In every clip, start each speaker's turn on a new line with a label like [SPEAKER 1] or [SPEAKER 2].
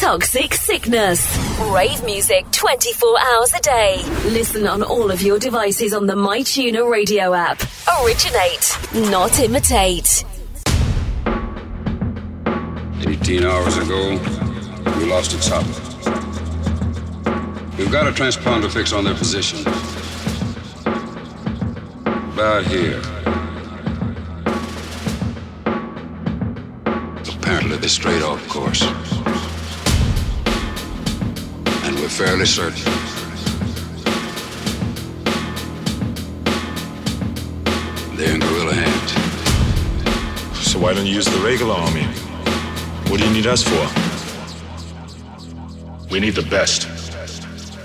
[SPEAKER 1] Toxic Sickness. Rave music 24 hours a day. Listen on all of your devices on the MyTuner radio app. Originate, not imitate.
[SPEAKER 2] 18 hours ago, we lost its top. We've got a transponder fix on their position. About here. Apparently they're straight off course. We're fairly certain. They're in guerrilla hands.
[SPEAKER 3] So why don't you use the regular army? What do you need us for? We need the best.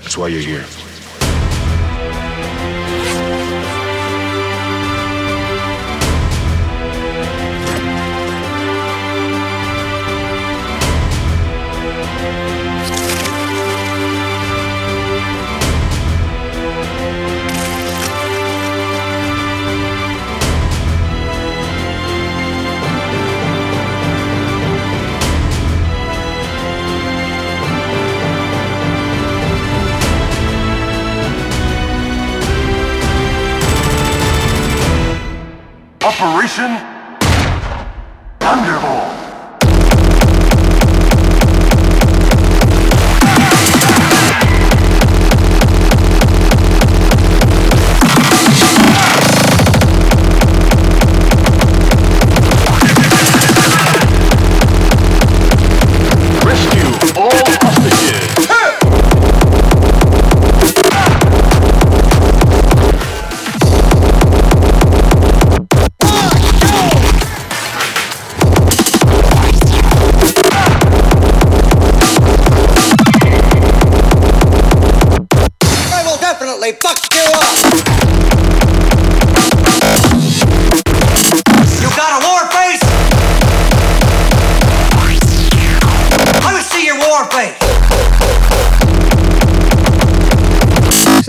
[SPEAKER 3] That's why you're here.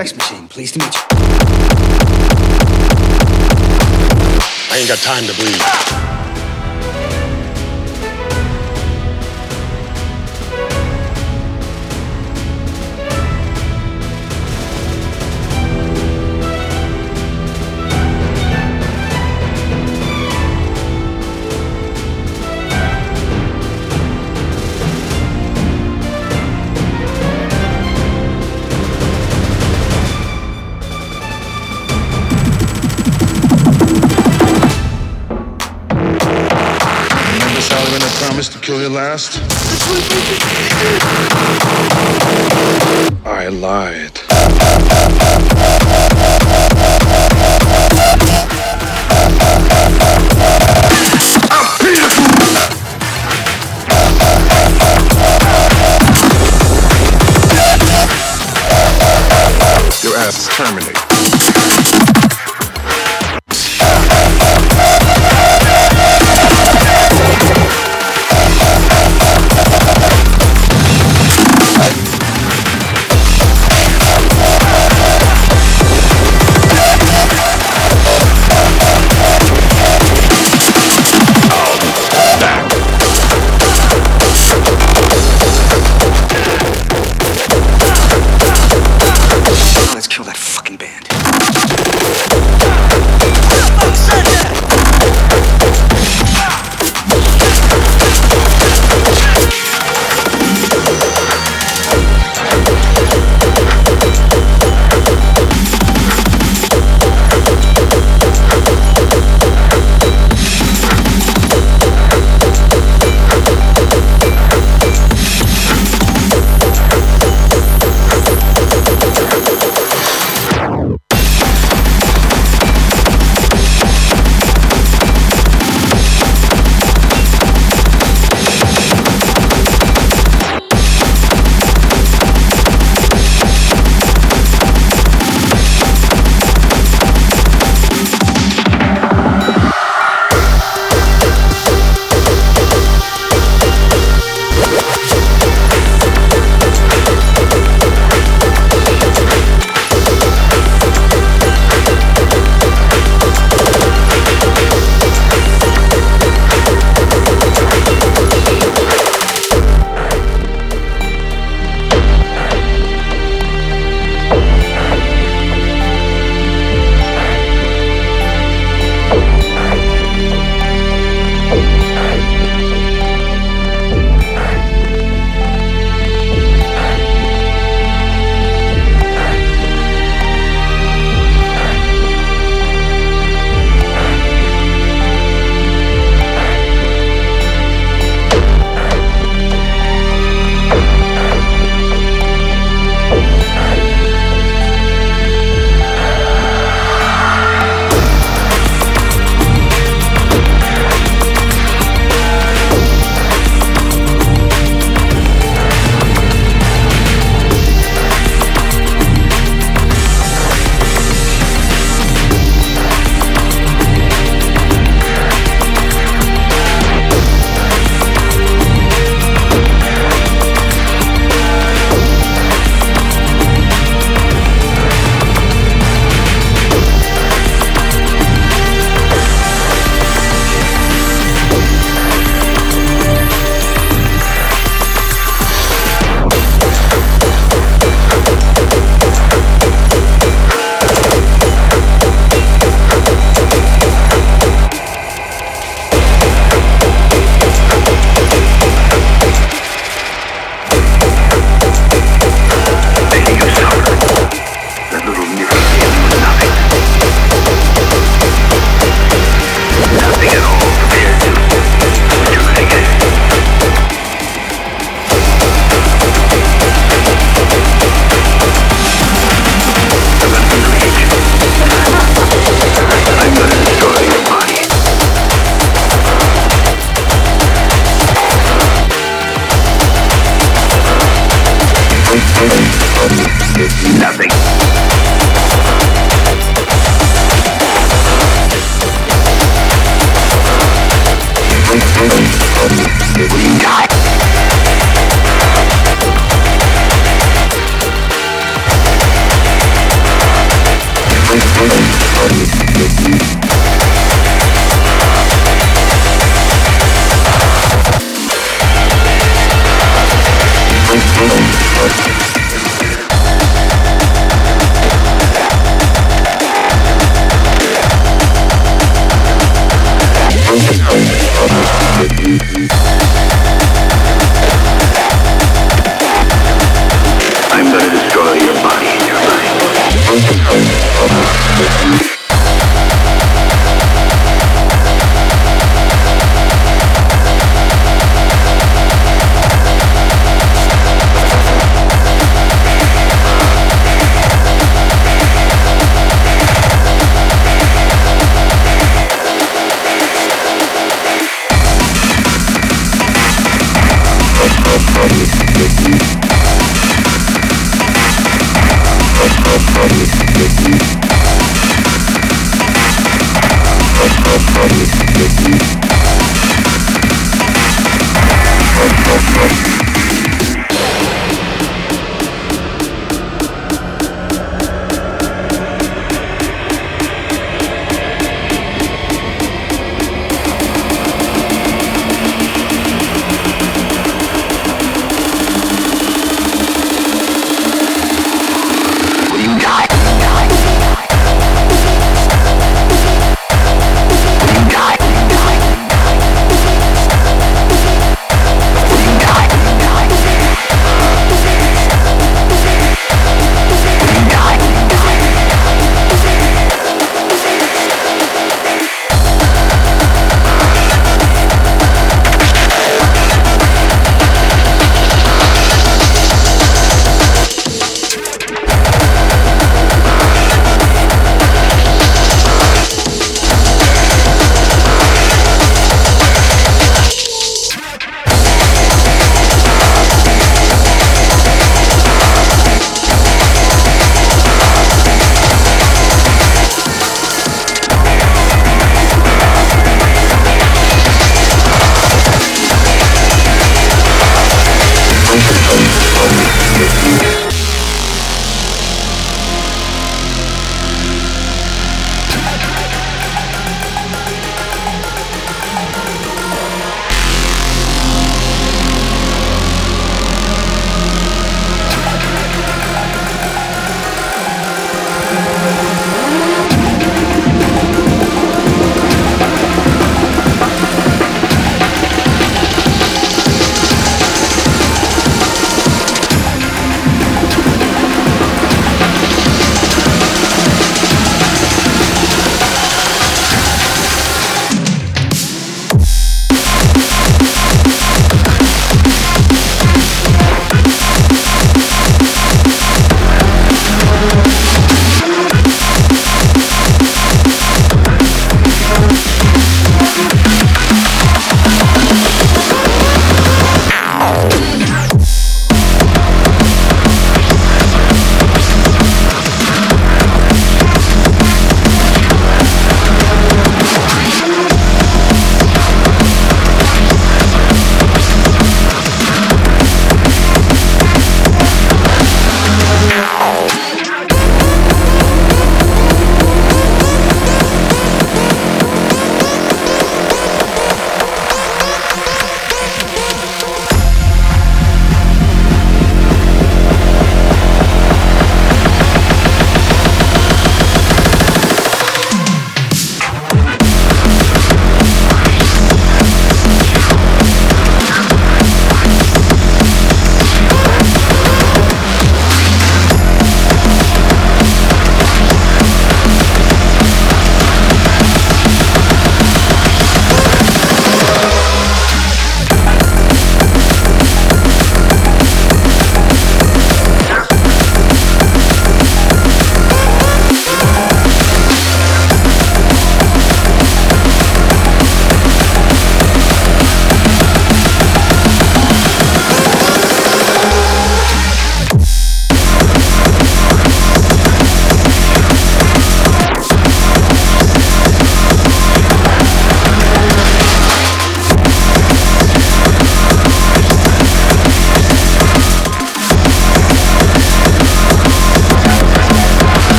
[SPEAKER 4] Sex machine, pleased to meet you.
[SPEAKER 3] I ain't got time to bleed. Promised to kill you last? I lied. Your ass is terminated.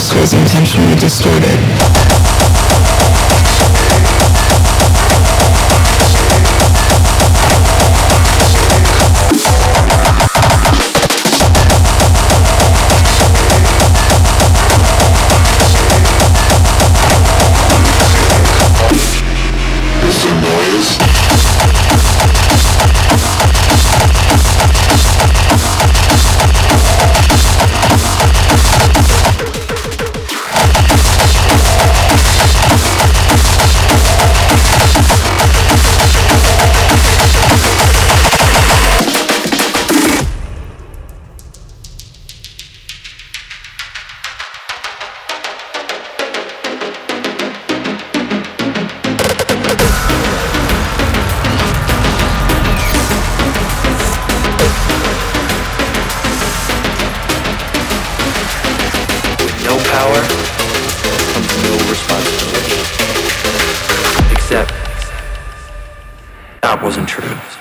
[SPEAKER 5] Voice was intentionally distorted.
[SPEAKER 6] Power comes no responsibility. Except that wasn't true.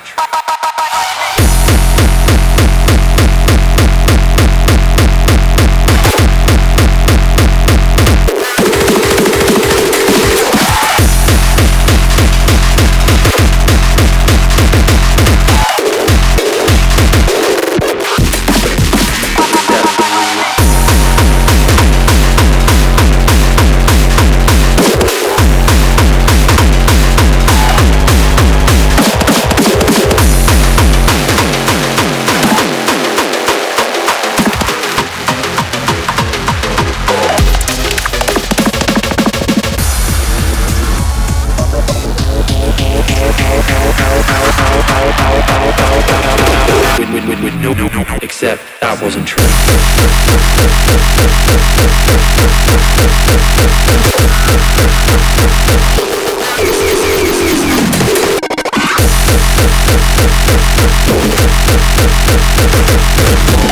[SPEAKER 6] Except that wasn't true.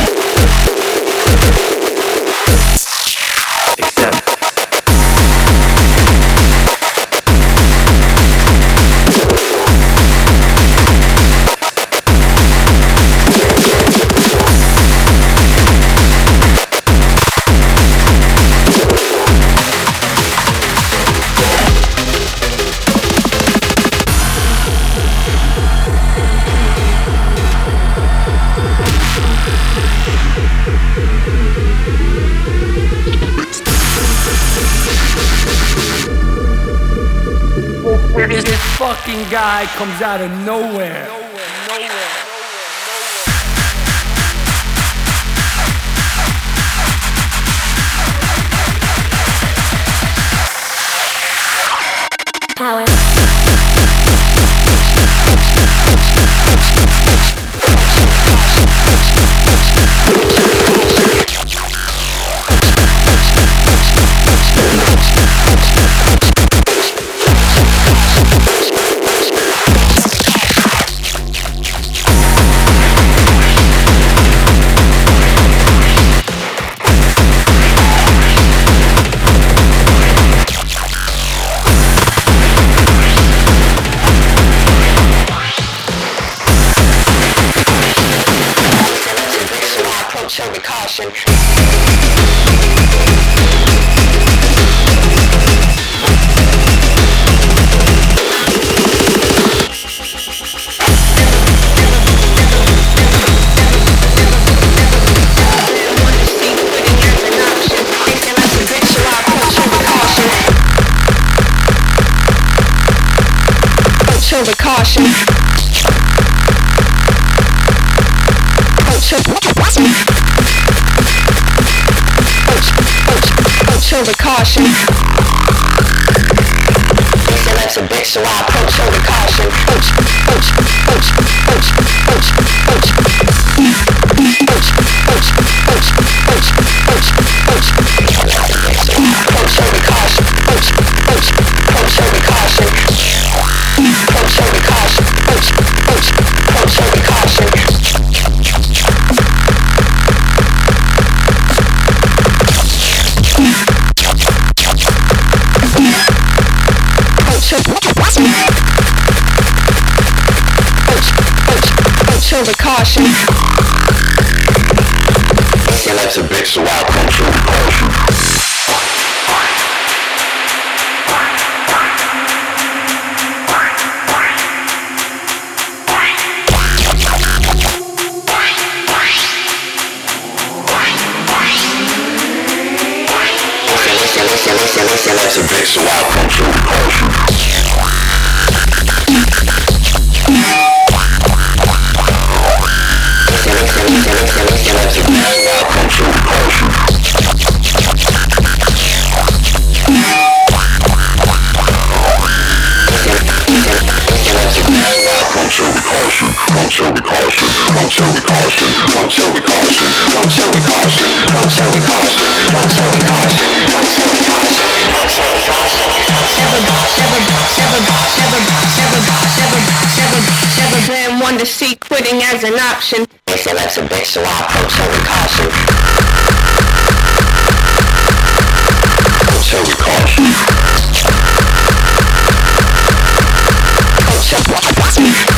[SPEAKER 6] Except
[SPEAKER 7] This, this fucking guy comes out of nowhere.
[SPEAKER 8] Power.
[SPEAKER 9] With caution. Your lips are big, so I approach her to see quitting as an option. They that's a bitch, I approach her with caution. Approach her with caution. Approach her with.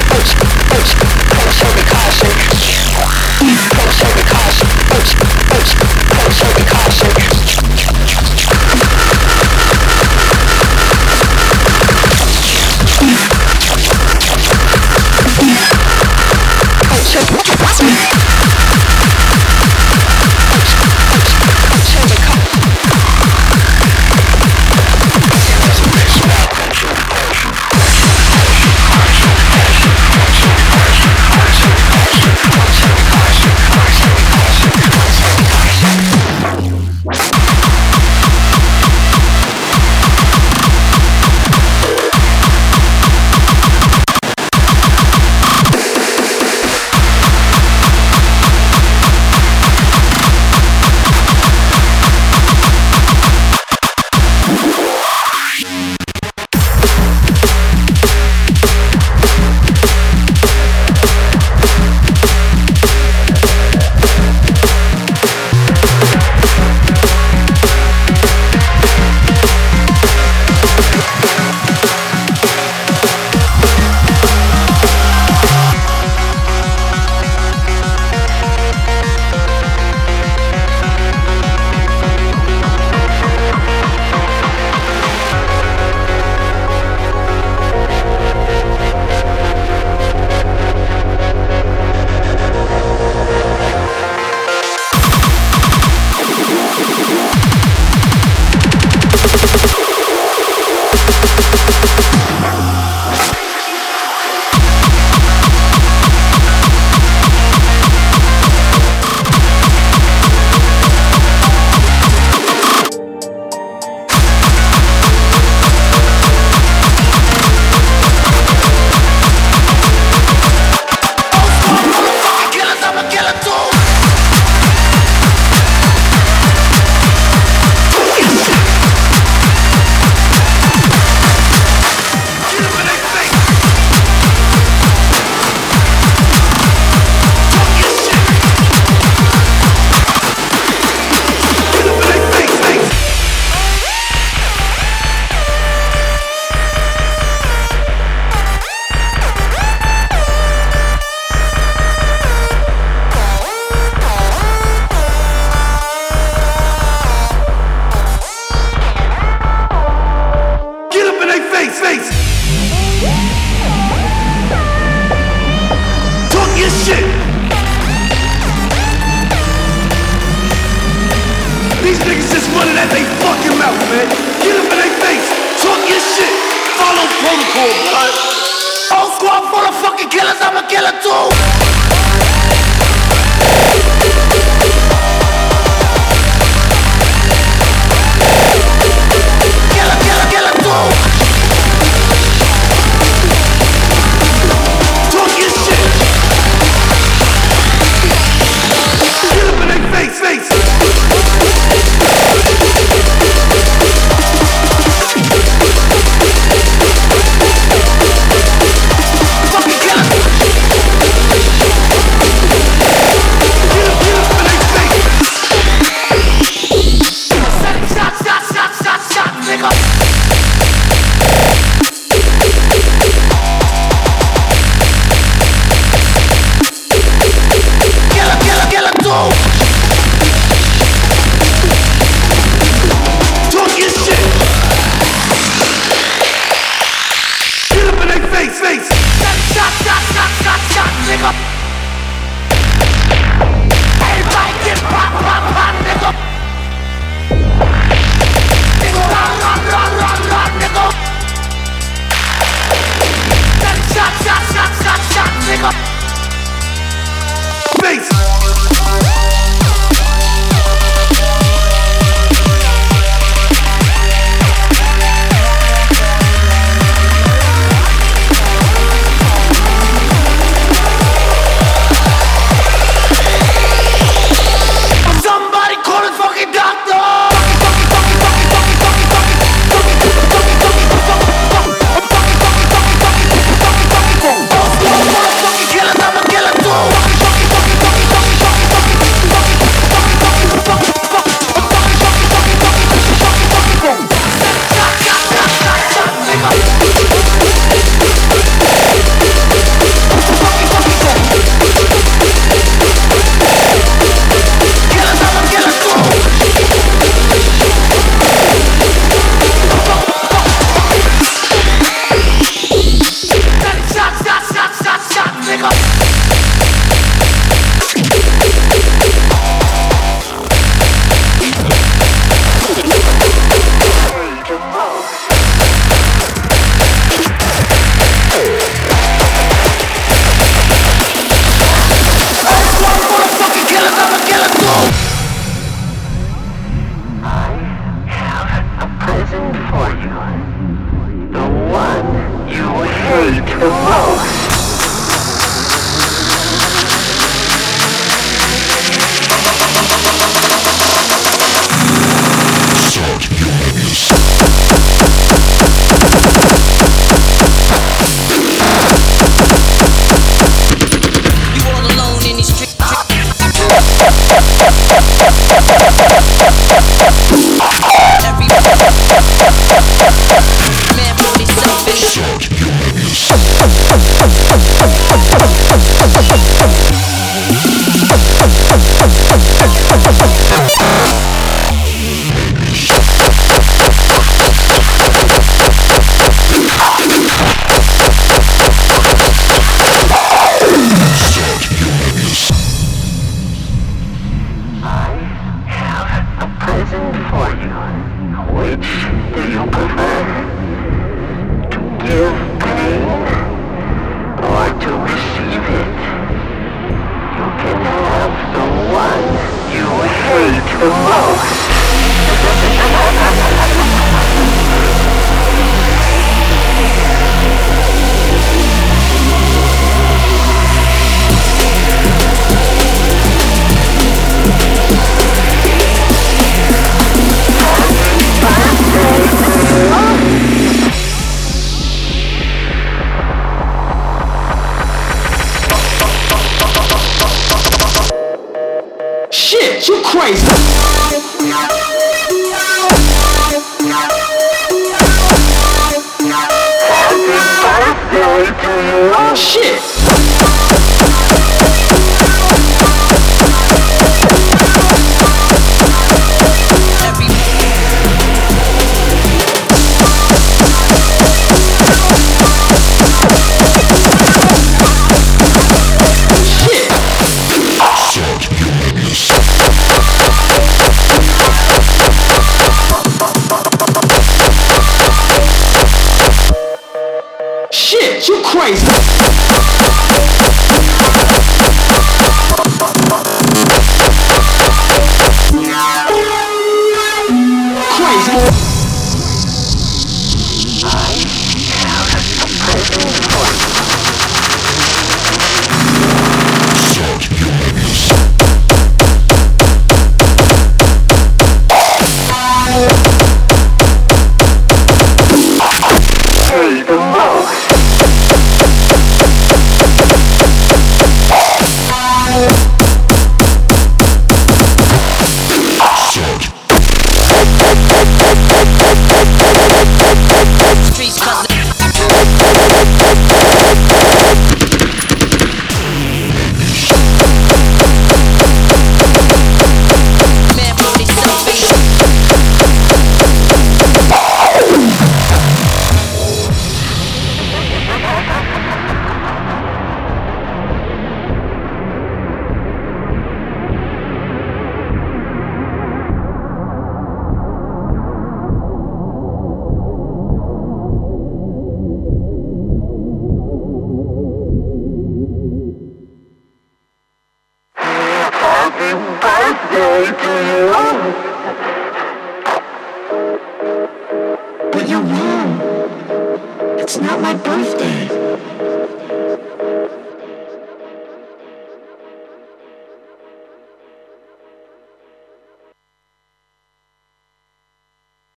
[SPEAKER 9] I'ma kill her
[SPEAKER 10] too.
[SPEAKER 11] But you're wrong. It's